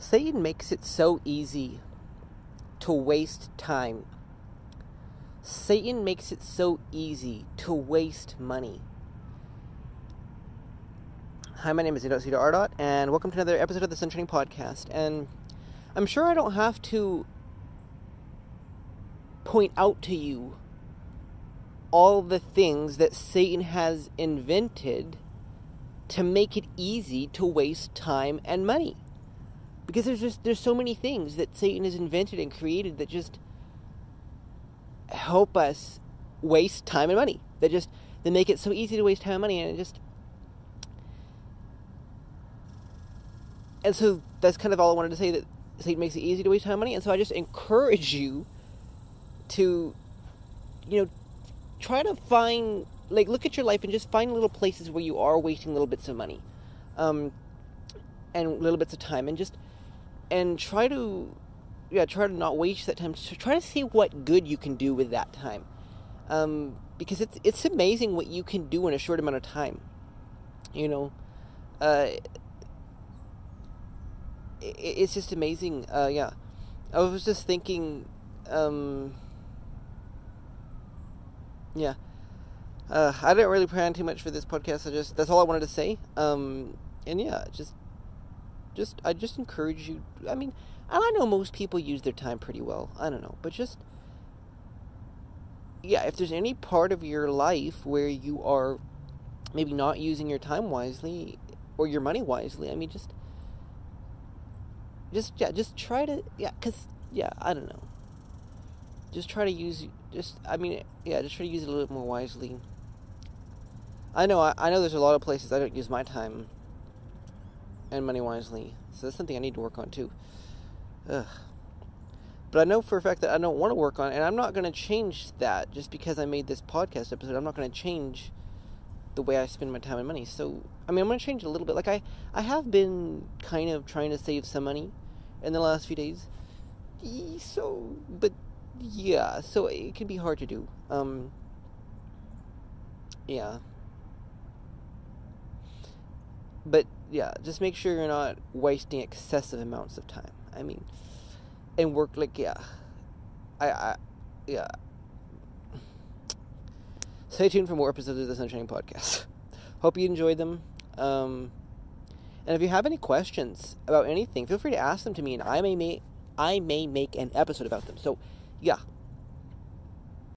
Satan makes it so easy to waste time. Satan makes it so easy to waste money. Hi, my name is Cedar Ardot, and welcome to another episode of the SunShining Podcast. And I'm sure I don't have to point out to you all the things that Satan has invented to make it easy to waste time and money because there's just there's so many things that Satan has invented and created that just help us waste time and money. That just they make it so easy to waste time and money, and it just and so that's kind of all I wanted to say that Satan makes it easy to waste time and money, and so I just encourage you to you know try to find like look at your life and just find little places where you are wasting little bits of money um, and little bits of time and just and try to yeah try to not waste that time To try to see what good you can do with that time. Um, because it's it's amazing what you can do in a short amount of time you know? Uh, it, it's just amazing uh, yeah. I was just thinking um, yeah. Uh, i didn't really plan too much for this podcast i just that's all i wanted to say. Um, and yeah just just I just encourage you. I mean, and I know most people use their time pretty well. I don't know, but just yeah, if there's any part of your life where you are maybe not using your time wisely or your money wisely, I mean, just just yeah, just try to yeah, cause yeah, I don't know. Just try to use just I mean yeah, just try to use it a little bit more wisely. I know I, I know there's a lot of places I don't use my time and money wisely. So that's something I need to work on too. Ugh. But I know for a fact that I don't want to work on it, and I'm not going to change that just because I made this podcast episode. I'm not going to change the way I spend my time and money. So, I mean, I'm going to change it a little bit. Like, I, I have been kind of trying to save some money in the last few days. So, but yeah, so it can be hard to do. Um, yeah. But yeah, just make sure you're not wasting excessive amounts of time. I mean, and work like yeah, I, I yeah. Stay tuned for more episodes of the SunShining Podcast. Hope you enjoyed them. Um, and if you have any questions about anything, feel free to ask them to me, and I may make I may make an episode about them. So, yeah,